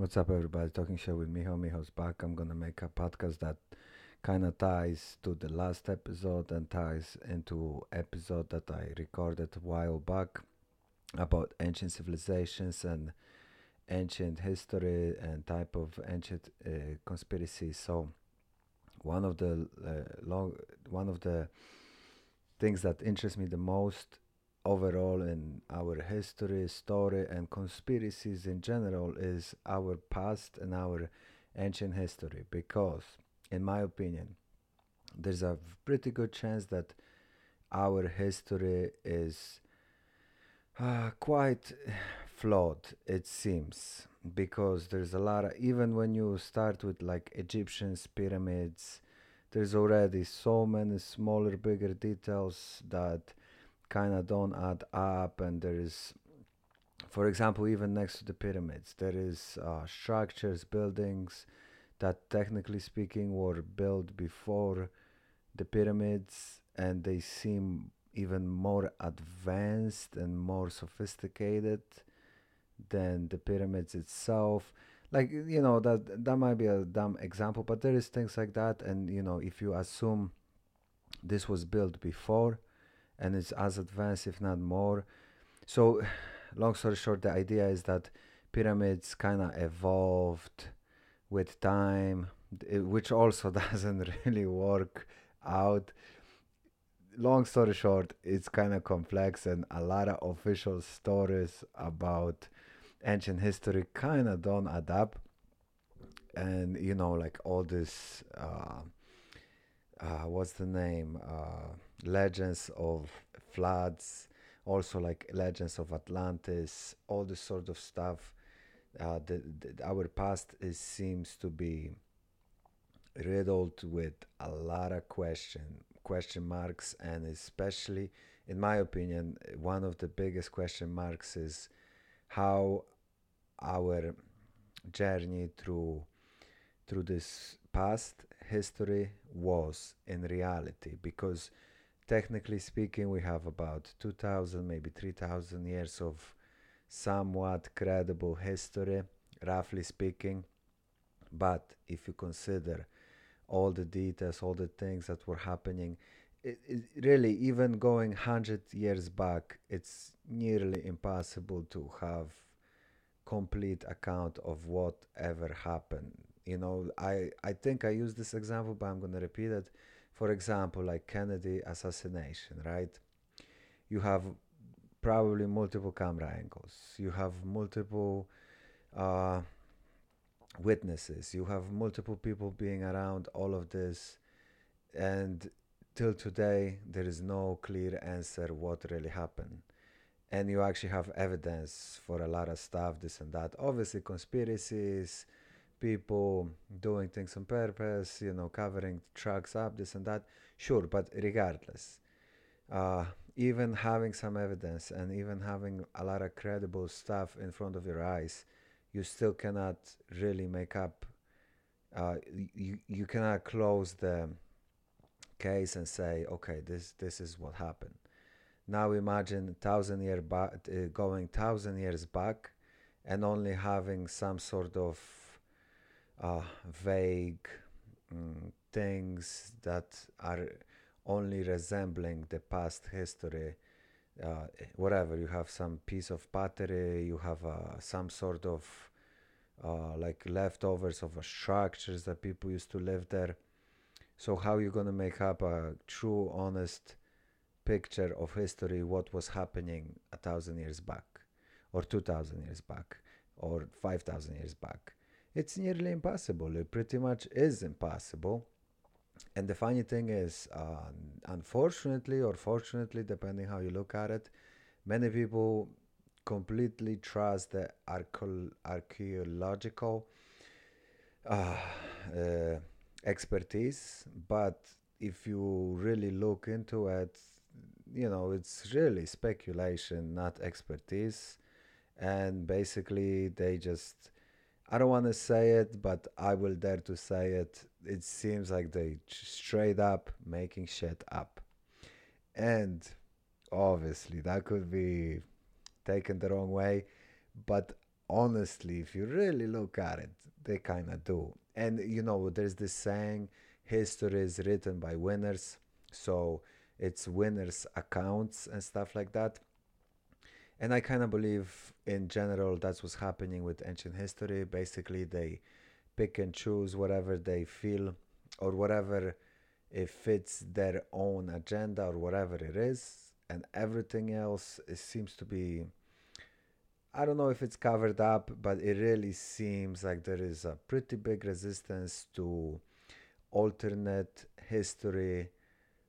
What's up, everybody? Talking show with Miho. Miho's back. I'm gonna make a podcast that kind of ties to the last episode and ties into episode that I recorded a while back about ancient civilizations and ancient history and type of ancient uh, conspiracy. So one of the uh, long one of the things that interests me the most overall in our history, story, and conspiracies in general is our past and our ancient history. Because, in my opinion, there's a pretty good chance that our history is uh, quite flawed, it seems. Because there's a lot of, even when you start with like Egyptians, pyramids, there's already so many smaller, bigger details that kind of don't add up and there is for example even next to the pyramids there is uh, structures buildings that technically speaking were built before the pyramids and they seem even more advanced and more sophisticated than the pyramids itself. Like you know that that might be a dumb example but there is things like that and you know if you assume this was built before and it's as advanced, if not more. So, long story short, the idea is that pyramids kind of evolved with time, which also doesn't really work out. Long story short, it's kind of complex, and a lot of official stories about ancient history kind of don't add up. And you know, like all this, uh, uh, what's the name? Uh, legends of floods, also like legends of Atlantis, all this sort of stuff. Uh, the, the, our past is, seems to be riddled with a lot of question question marks, and especially, in my opinion, one of the biggest question marks is how our journey through through this past history was in reality because technically speaking, we have about 2,000, maybe 3,000 years of somewhat credible history, roughly speaking. But if you consider all the details, all the things that were happening, it, it really, even going 100 years back, it's nearly impossible to have complete account of whatever happened. You know, I, I think I used this example, but I'm going to repeat it for example, like Kennedy assassination, right? You have probably multiple camera angles. You have multiple uh, witnesses. You have multiple people being around all of this, and till today there is no clear answer what really happened. And you actually have evidence for a lot of stuff, this and that. Obviously, conspiracies people doing things on purpose, you know, covering trucks up, this and that. Sure, but regardless, uh, even having some evidence and even having a lot of credible stuff in front of your eyes, you still cannot really make up. Uh, you you cannot close the case and say, okay, this this is what happened. Now imagine thousand year back, uh, going thousand years back, and only having some sort of uh, vague um, things that are only resembling the past history. Uh, whatever you have some piece of pottery, you have uh, some sort of uh, like leftovers of structures that people used to live there. So how are you gonna make up a true, honest picture of history? What was happening a thousand years back, or two thousand years back, or five thousand years back? It's nearly impossible. It pretty much is impossible. And the funny thing is, uh, unfortunately or fortunately, depending how you look at it, many people completely trust the archaeological uh, uh, expertise. But if you really look into it, you know, it's really speculation, not expertise. And basically, they just I don't want to say it, but I will dare to say it. It seems like they straight up making shit up. And obviously, that could be taken the wrong way. But honestly, if you really look at it, they kind of do. And you know, there's this saying history is written by winners. So it's winners' accounts and stuff like that. And I kind of believe, in general, that's what's happening with ancient history. Basically, they pick and choose whatever they feel or whatever it fits their own agenda or whatever it is, and everything else it seems to be. I don't know if it's covered up, but it really seems like there is a pretty big resistance to alternate history,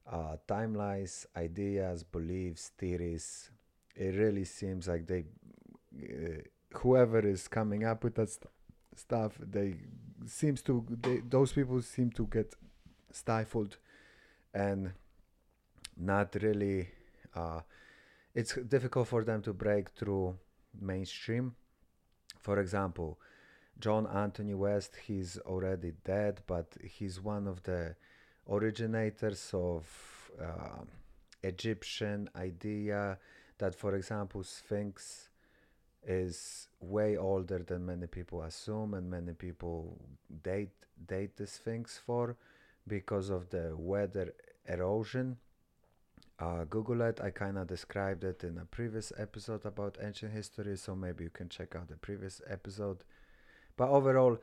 uh, timelines, ideas, beliefs, theories. It really seems like they, uh, whoever is coming up with that st- stuff, they seems to they, those people seem to get stifled and not really. Uh, it's difficult for them to break through mainstream. For example, John Anthony West, he's already dead, but he's one of the originators of uh, Egyptian idea that, for example, Sphinx is way older than many people assume, and many people date date the Sphinx for because of the weather erosion. Uh, Google it. I kind of described it in a previous episode about ancient history, so maybe you can check out the previous episode. But overall,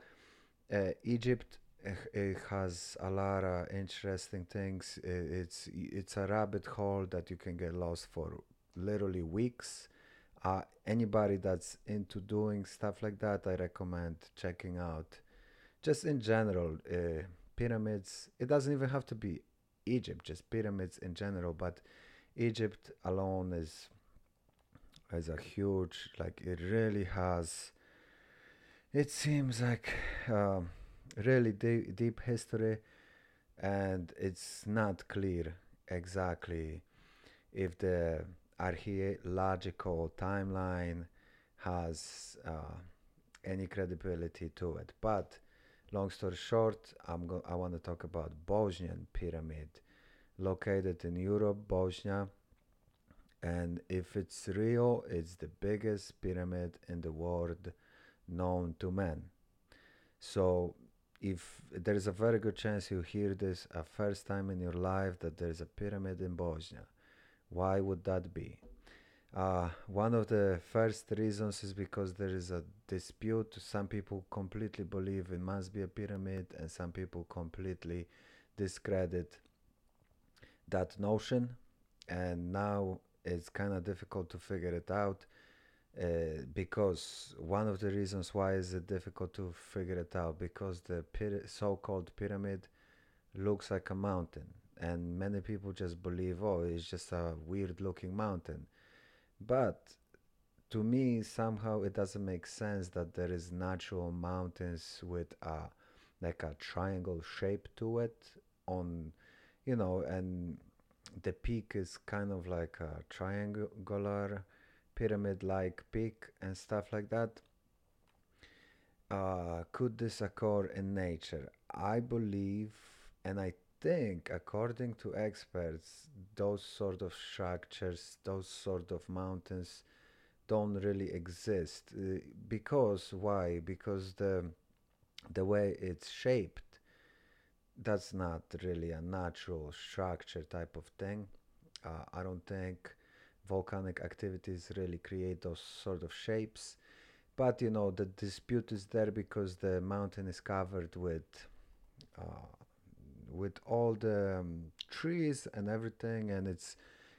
uh, Egypt it has a lot of interesting things. It's it's a rabbit hole that you can get lost for literally weeks. Uh, anybody that's into doing stuff like that, I recommend checking out. Just in general, uh, pyramids. It doesn't even have to be Egypt, just pyramids in general. But Egypt alone is is a huge. Like it really has it seems like um, really deep, deep history, and it's not clear exactly if the archaeological timeline has uh, any credibility to it. But long story short, I'm go- I want to talk about Bosnian pyramid, located in Europe, Bosnia. And if it's real, it's the biggest pyramid in the world known to men. So, if there is a very good chance you hear this a first time in your life that there is a pyramid in Bosnia, why would that be? Uh, one of the first reasons is because there is a dispute. Some people completely believe it must be a pyramid, and some people completely discredit that notion. And now it's kind of difficult to figure it out uh, because one of the reasons why is it difficult to figure it out because the so-called pyramid looks like a mountain and many people just believe oh it's just a weird looking mountain but to me somehow it doesn't make sense that there is natural mountains with a like a triangle shape to it on you know and the peak is kind of like a triangular pyramid like peak and stuff like that. Uh, could this occur in nature? I believe, and I think, according to experts, those sort of structures, those sort of mountains, don't really exist. Uh, because why? Because the the way it's shaped, that's not really a natural structure type of thing. Uh, I don't think volcanic activities really create those sort of shapes. But you know the dispute is there because the mountain is covered with uh, with all the um, trees and everything, and it's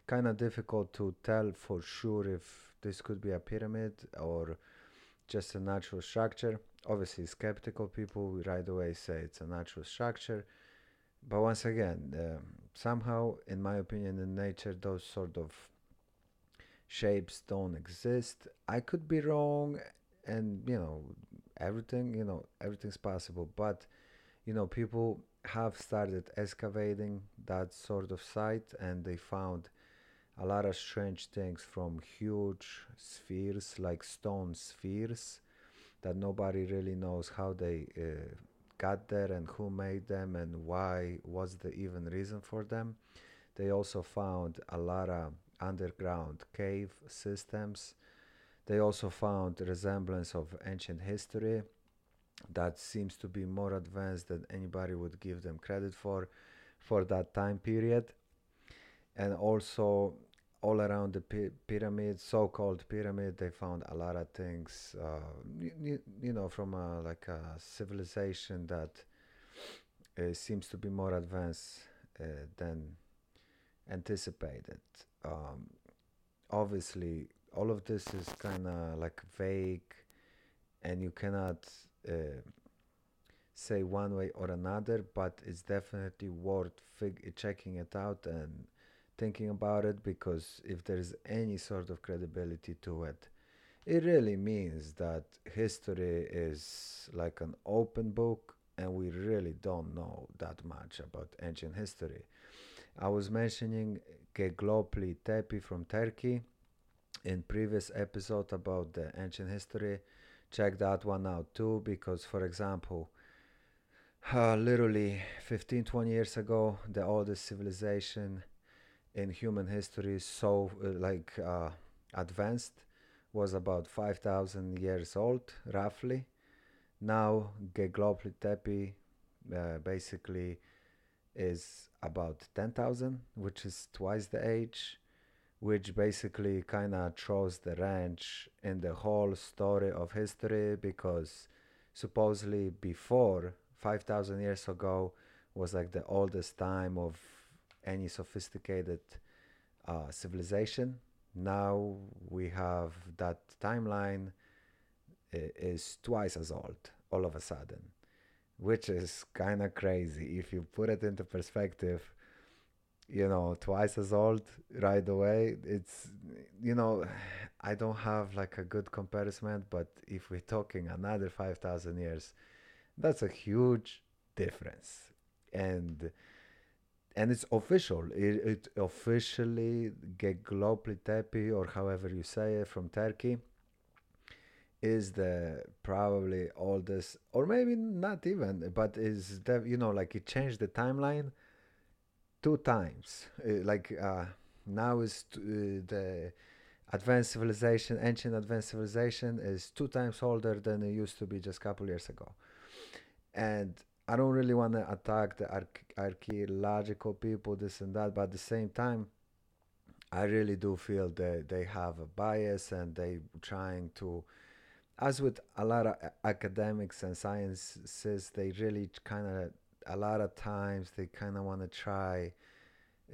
kind of difficult to tell for sure if this could be a pyramid or just a natural structure. Obviously, skeptical people right away say it's a natural structure. But once again, um, somehow, in my opinion, in nature, those sort of shapes don't exist. I could be wrong, and you know, everything, you know, everything's possible. But you know, people have started excavating that sort of site, and they found a lot of strange things from huge spheres, like stone spheres, that nobody really knows how they uh, got there and who made them and why was the even reason for them. They also found a lot of underground cave systems They also found resemblance of ancient history that seems to be more advanced than anybody would give them credit for for that time period. And also all around the pi- pyramid, so-called pyramid, they found a lot of things, uh, you, you know, from a, like a civilization that uh, seems to be more advanced uh, than anticipated. Um, obviously, all of this is kind of like vague, and you cannot uh, say one way or another, but it's definitely worth fig- checking it out and thinking about it because if there's any sort of credibility to it, it really means that history is like an open book and we really don't know that much about ancient history. I was mentioning Göbekli Tepe from Turkey in previous episode about the ancient history. Check that one out too because for example, uh, literally 15 20 years ago the oldest civilization in human history so uh, like uh, advanced was about 5000 years old roughly. Now Göbekli uh, basically is about 10,000 which is twice the age which basically kind of throws the wrench in the whole story of history because supposedly before 5000 years ago was like the oldest time of any sophisticated uh, civilization. Now we have that timeline is twice as old all of a sudden, which is kind of crazy if you put it into perspective. You know, twice as old right away. It's, you know, I don't have like a good comparison, but if we're talking another 5,000 years, that's a huge difference. And and it's official. It, it officially Göbekli Tepe, or however you say it, from Turkey, is the probably oldest, or maybe not even, but is that you know like it changed the timeline two times. Uh, like uh, now is t- uh, the advanced civilization, ancient advanced civilization, is two times older than it used to be just a couple years ago, and I don't really want to attack the arch- archaeological people, this and that, but at the same time, I really do feel that they have a bias and they trying to, as with a lot of academics and sciences, they really kind of a lot of times they kind of want to try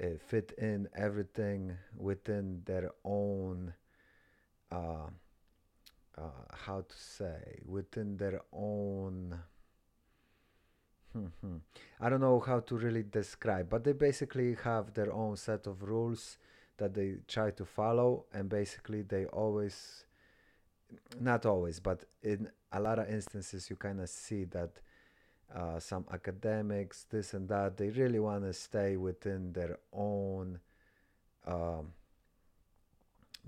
uh, fit in everything within their own. Uh, uh, how to say within their own hmm I don't know how to really describe, but they basically have their own set of rules that they try to follow, and basically they always, not always, but in a lot of instances, you kind of see that uh, some academics, this and that, they really want to stay within their own um,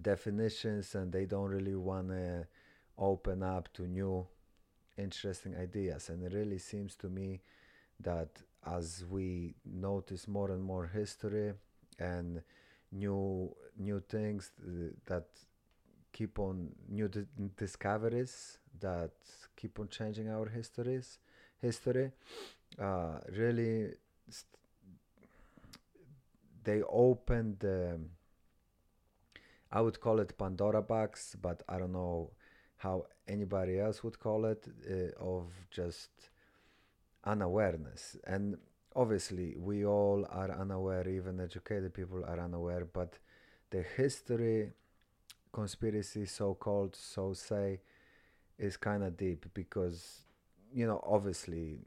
definitions and they don't really want to open up to new interesting ideas. And it really seems to me that as we notice more and more history and new new things uh, that keep on new di- discoveries that keep on changing our histories history uh, really st- they opened the I would call it Pandora box, but I don't know how anybody else would call it uh, of just unawareness. And obviously we all are unaware even educated people are unaware but the history conspiracy so called so say is kind of deep because you know obviously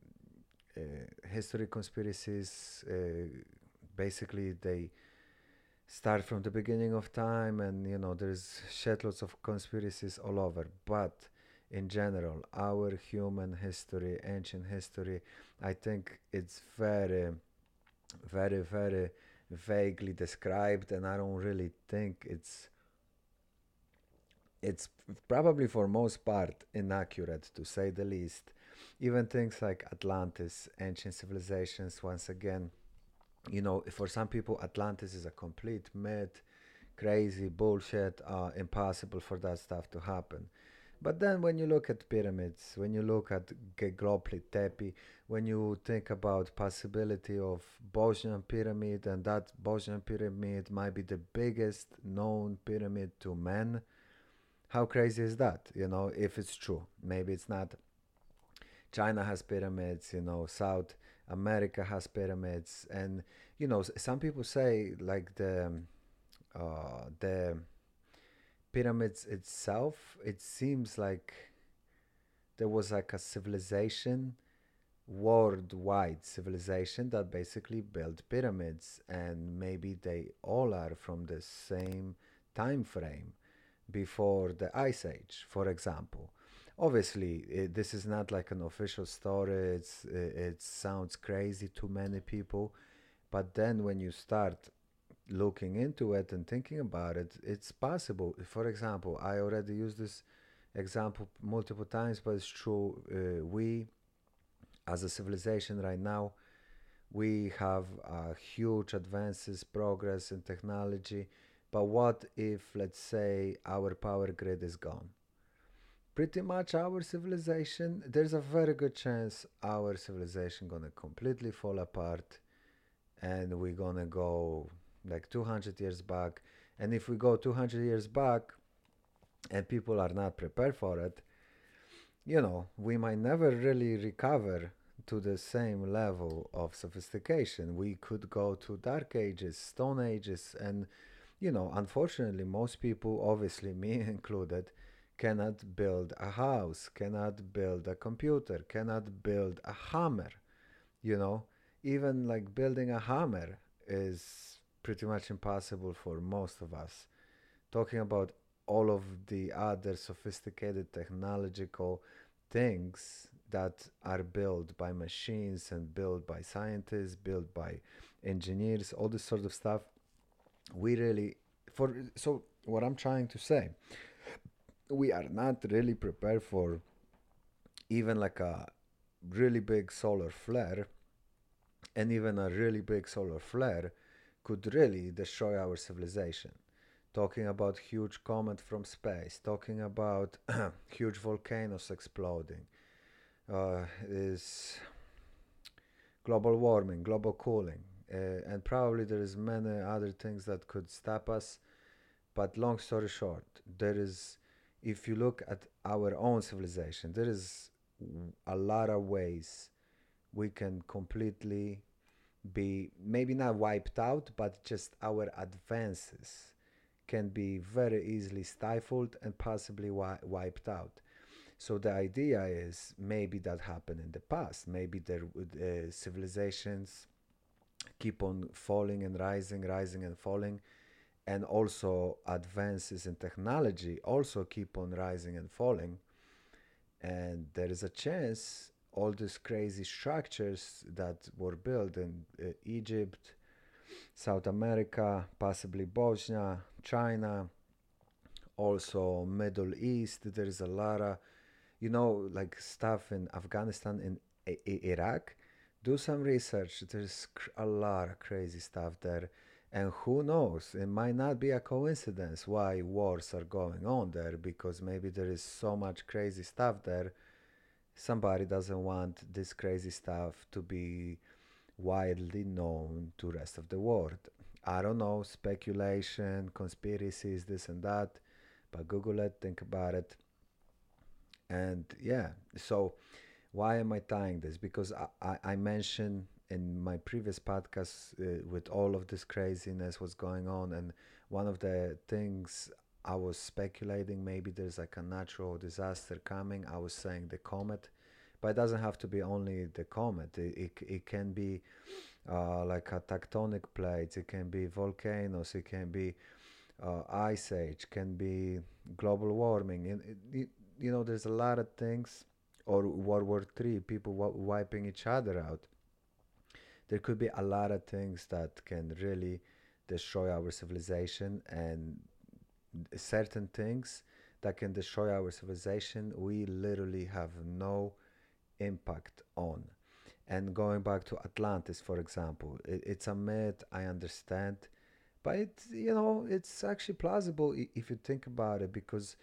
uh, history conspiracies uh, basically they start from the beginning of time and you know there's shitloads of conspiracies all over but in general, our human history, ancient history, I think it's very, very, very vaguely described, and I don't really think it's it's probably for most part inaccurate to say the least. Even things like Atlantis, ancient civilizations, once again, you know, for some people, Atlantis is a complete myth crazy bullshit, uh, impossible for that stuff to happen. But then when you look at pyramids, when you look at Göbekli Tepe, when you think about possibility of Bosnian pyramid and that Bosnian pyramid might be the biggest known pyramid to men, how crazy is that? You know, if it's true, maybe it's not. China has pyramids, you know, South America has pyramids, and you know, some people say like the uh, the pyramids itself, it seems like there was like a civilization, worldwide civilization that basically built pyramids, and maybe they all are from the same time frame before the Ice Age, for example. Obviously, it, this is not like an official story. It's it, it sounds crazy to many people, but then when you start looking into it and thinking about it, it's possible. For example, I already used this example multiple times, but it's true. Uh, we, as a civilization right now, we have uh, huge advances, progress in technology. But what if, let's say, our power grid is gone? Pretty much our civilization, there's a very good chance our civilization gonna completely fall apart and we're gonna go like 200 years back. And if we go 200 years back and people are not prepared for it, you know, we might never really recover to the same level of sophistication. We could go to dark ages, stone ages, and, you know, unfortunately, most people, obviously me included, cannot build a house, cannot build a computer, cannot build a hammer, you know. Even like building a hammer is pretty much impossible for most of us. Talking about all of the other sophisticated technological things that are built by machines and built by scientists, built by engineers, all this sort of stuff. We really for so what I'm trying to say, we are not really prepared for even like a really big solar flare and even a really big solar flare could really destroy our civilization. Talking about huge comet from space, talking about huge volcanoes exploding, uh, is global warming, global cooling, uh, and probably there is many other things that could stop us. But long story short, there is, if you look at our own civilization, there is a lot of ways we can completely be maybe not wiped out, but just our advances can be very easily stifled and possibly wi- wiped out. So the idea is maybe that happened in the past. Maybe there uh, civilizations keep on falling and rising, rising and falling, and also advances in technology also keep on rising and falling. And there is a chance all these crazy structures that were built in uh, Egypt, South America, possibly Bosnia, China, also Middle East. There is a lot of, you know, like stuff in Afghanistan and Iraq. Do some research. There's a lot of crazy stuff there. And who knows, it might not be a coincidence why wars are going on there because maybe there is so much crazy stuff there somebody doesn't want this crazy stuff to be widely known to rest of the world. I don't know, speculation, conspiracies, this and that, but Google it, think about it. And yeah, so why am I tying this? Because I, I, I mentioned in my previous podcast uh, with all of this craziness was going on and one of the things I was speculating maybe there's like a natural disaster coming. I was saying the comet, but it doesn't have to be only the comet. It, it, it can be uh, like a tectonic plates, it can be volcanoes, it can be uh, ice age, can be global warming. And it, it, you know, there's a lot of things, or World War Three, people w- wiping each other out. There could be a lot of things that can really destroy our civilization and certain things that can destroy our civilization, we literally have no impact on. And going back to Atlantis, for example, it, it's a myth, I understand, but it, you know, it's actually plausible if you think about it because,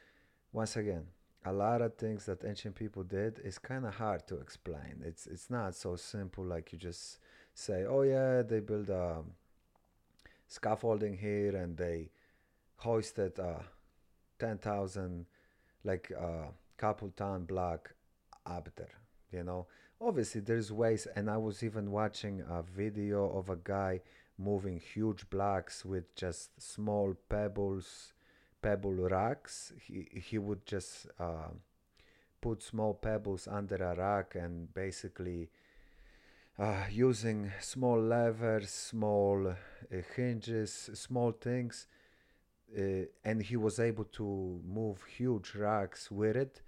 once again, a lot of things that ancient people did is kind of hard to explain. It's it's not so simple like you just say, oh yeah, they build a scaffolding here and they hoisted a ten thousand like a couple ton block up there. You know, obviously there's ways, and I was even watching a video of a guy moving huge blocks with just small pebbles pebble rocks. He he would just uh, put small pebbles under a rock and basically uh, using small levers, small uh, hinges, small things, uh, and he was able to move huge rocks with it.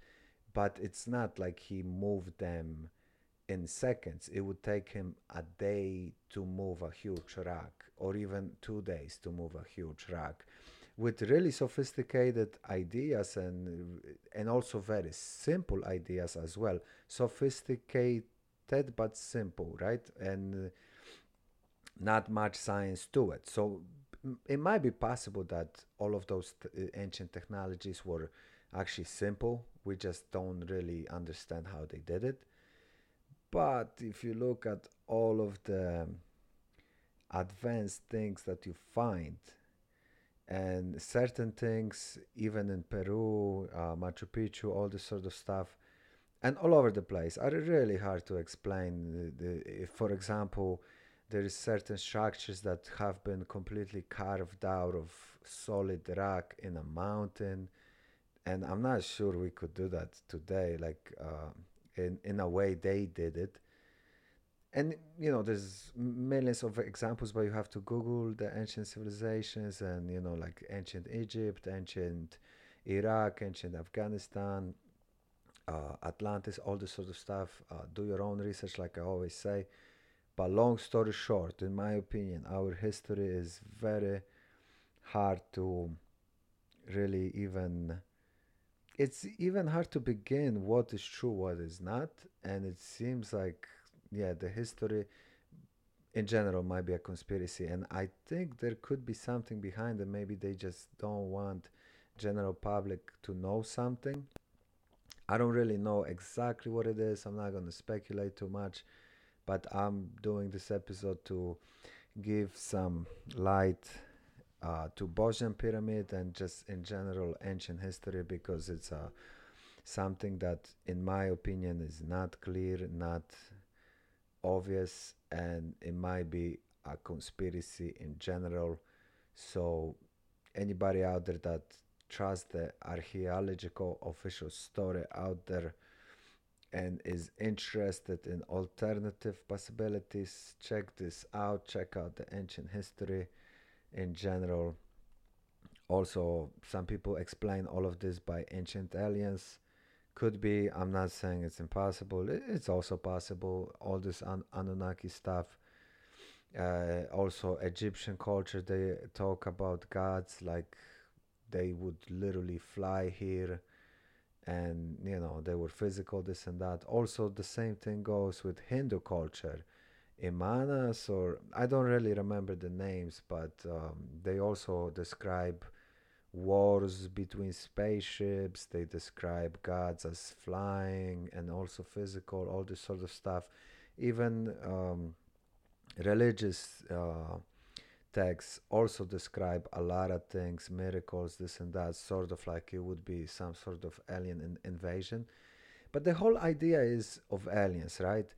But it's not like he moved them in seconds. It would take him a day to move a huge rock, or even two days to move a huge rock with really sophisticated ideas and and also very simple ideas as well sophisticated but simple right? And uh, not much science to it. So it might be possible that all of those t- uh, ancient technologies were actually simple. We just don't really understand how they did it. But if you look at all of the um, advanced things that you find and certain things, even in Peru, uh, Machu Picchu, all this sort of stuff, and all over the place, are really hard to explain. The, for example, there is certain structures that have been completely carved out of solid rock in a mountain, and I'm not sure we could do that today. Like uh, in in a way they did it and you know there's millions of examples but you have to google the ancient civilizations and you know like ancient egypt ancient iraq ancient afghanistan uh, atlantis all this sort of stuff uh, do your own research like i always say but long story short in my opinion our history is very hard to really even it's even hard to begin what is true what is not and it seems like yeah, the history in general might be a conspiracy, and I think there could be something behind it. Maybe they just don't want general public to know something. I don't really know exactly what it is. I'm not going to speculate too much, but I'm doing this episode to give some light uh, to Bosnian pyramid and just in general ancient history because it's uh, something that, in my opinion, is not clear, not obvious and it might be a conspiracy in general. So, anybody out there that trusts the archaeological official story out there and is interested in alternative possibilities, check this out. Check out the ancient history in general. Also, some people explain all of this by ancient aliens. Could be i'm not saying it's impossible. It's also possible. All this An- anunnaki stuff. Uh, also egyptian culture they talk about gods like they would literally fly here and you know they were physical this and that also the same thing goes with hindu culture vimanas or i don't really remember the names but um, they also describe wars between spaceships. They describe gods as flying and also physical, all this sort of stuff. Even um, religious uh, texts also describe a lot of things, miracles, this and that, sort of like it would be some sort of alien in- invasion. But the whole idea is of aliens, right?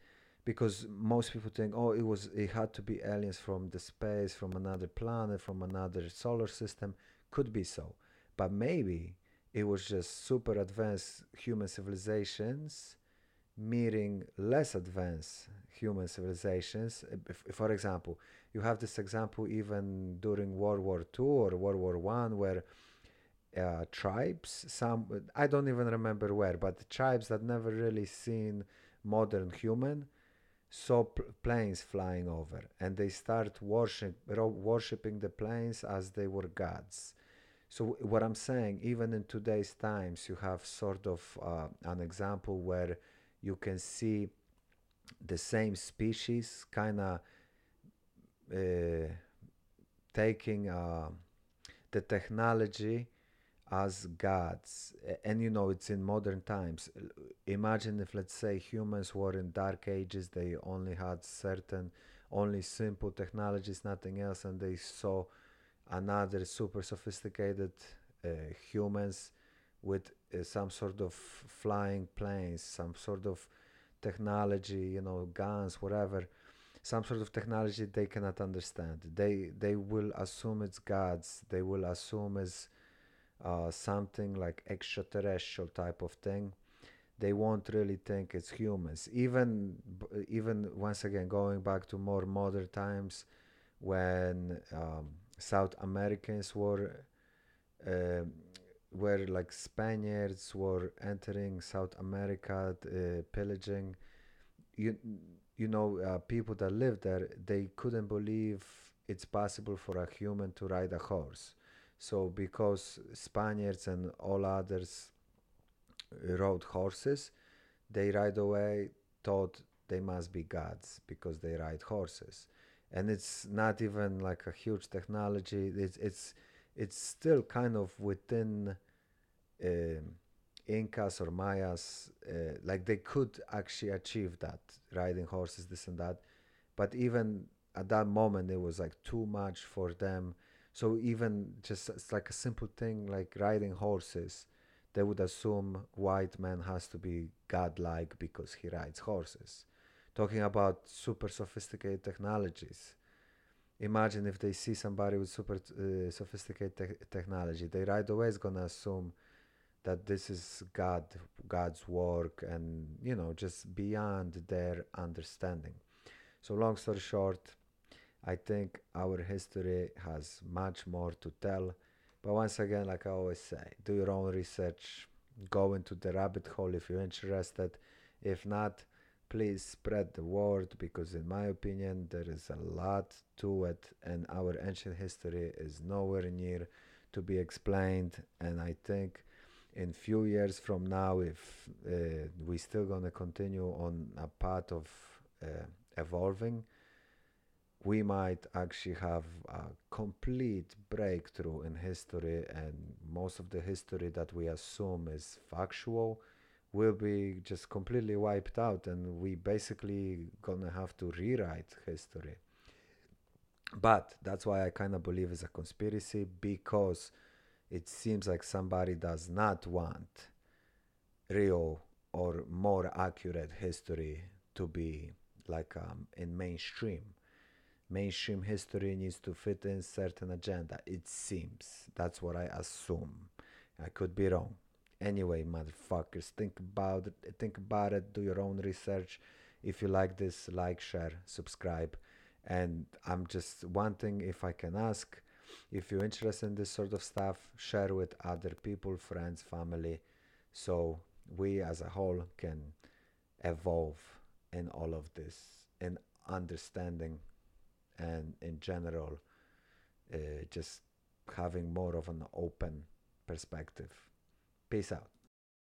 Because most people think, oh, it was, it had to be aliens from the space, from another planet, from another solar system could be so. But maybe it was just super advanced human civilizations meeting less advanced human civilizations. For example, you have this example even during World War II or World War One, where uh, tribes, some I don't even remember where, but tribes that never really seen modern human saw planes flying over, and they start worship, worshiping the planes as they were gods. So what I'm saying, even in today's times, you have sort of uh, an example where you can see the same species kind of taking uh, the technology as gods. And you know it's in modern times. Imagine if let's say humans were in dark ages they only had certain only simple technologies nothing else and they saw another super sophisticated uh, humans with uh, some sort of flying planes some sort of technology you know guns whatever some sort of technology they cannot understand. They they will assume it's gods. They will assume it's uh, something like extraterrestrial type of thing. They won't really think it's humans. Even even once again going back to more modern times when um, south americans were uh, where like spaniards were entering south america uh, pillaging you you know uh, people that lived there they couldn't believe it's possible for a human to ride a horse so because Spaniards and all others rode horses, they right away thought they must be gods because they ride horses. And it's not even like a huge technology. It's it's it's still kind of within uh, Incas or Mayas. Uh, like they could actually achieve that, riding horses, this and that. But even at that moment, it was like too much for them so even just it's like a simple thing like riding horses, they would assume white man has to be godlike because he rides horses. Talking about super sophisticated technologies. Imagine if they see somebody with super uh, sophisticated te- technology, they right away is gonna assume that this is God, God's work, and you know just beyond their understanding. So long story short, I think our history has much more to tell. But once again, like I always say, do your own research, go into the rabbit hole if you're interested. If not, please spread the word because, in my opinion, there is a lot to it, and our ancient history is nowhere near to be explained. And I think in few years from now, if uh, we're still gonna continue on a path of uh, evolving, we might actually have a complete breakthrough in history and most of the history that we assume is factual will be just completely wiped out and we basically gonna have to rewrite history. But that's why i kind of believe it's a conspiracy because it seems like somebody does not want real or more accurate history to be like um, in mainstream mainstream history needs to fit in certain agenda. It seems. That's what I assume. I could be wrong. Anyway, motherfuckers, think about it. Think about it. Do your own research. If you like this, like, share, subscribe. And I'm just wanting, if I can ask, if you're interested in this sort of stuff, share with other people, friends, family, so we as a whole can evolve in all of this in understanding and in general uh, just having more of an open perspective. Peace out.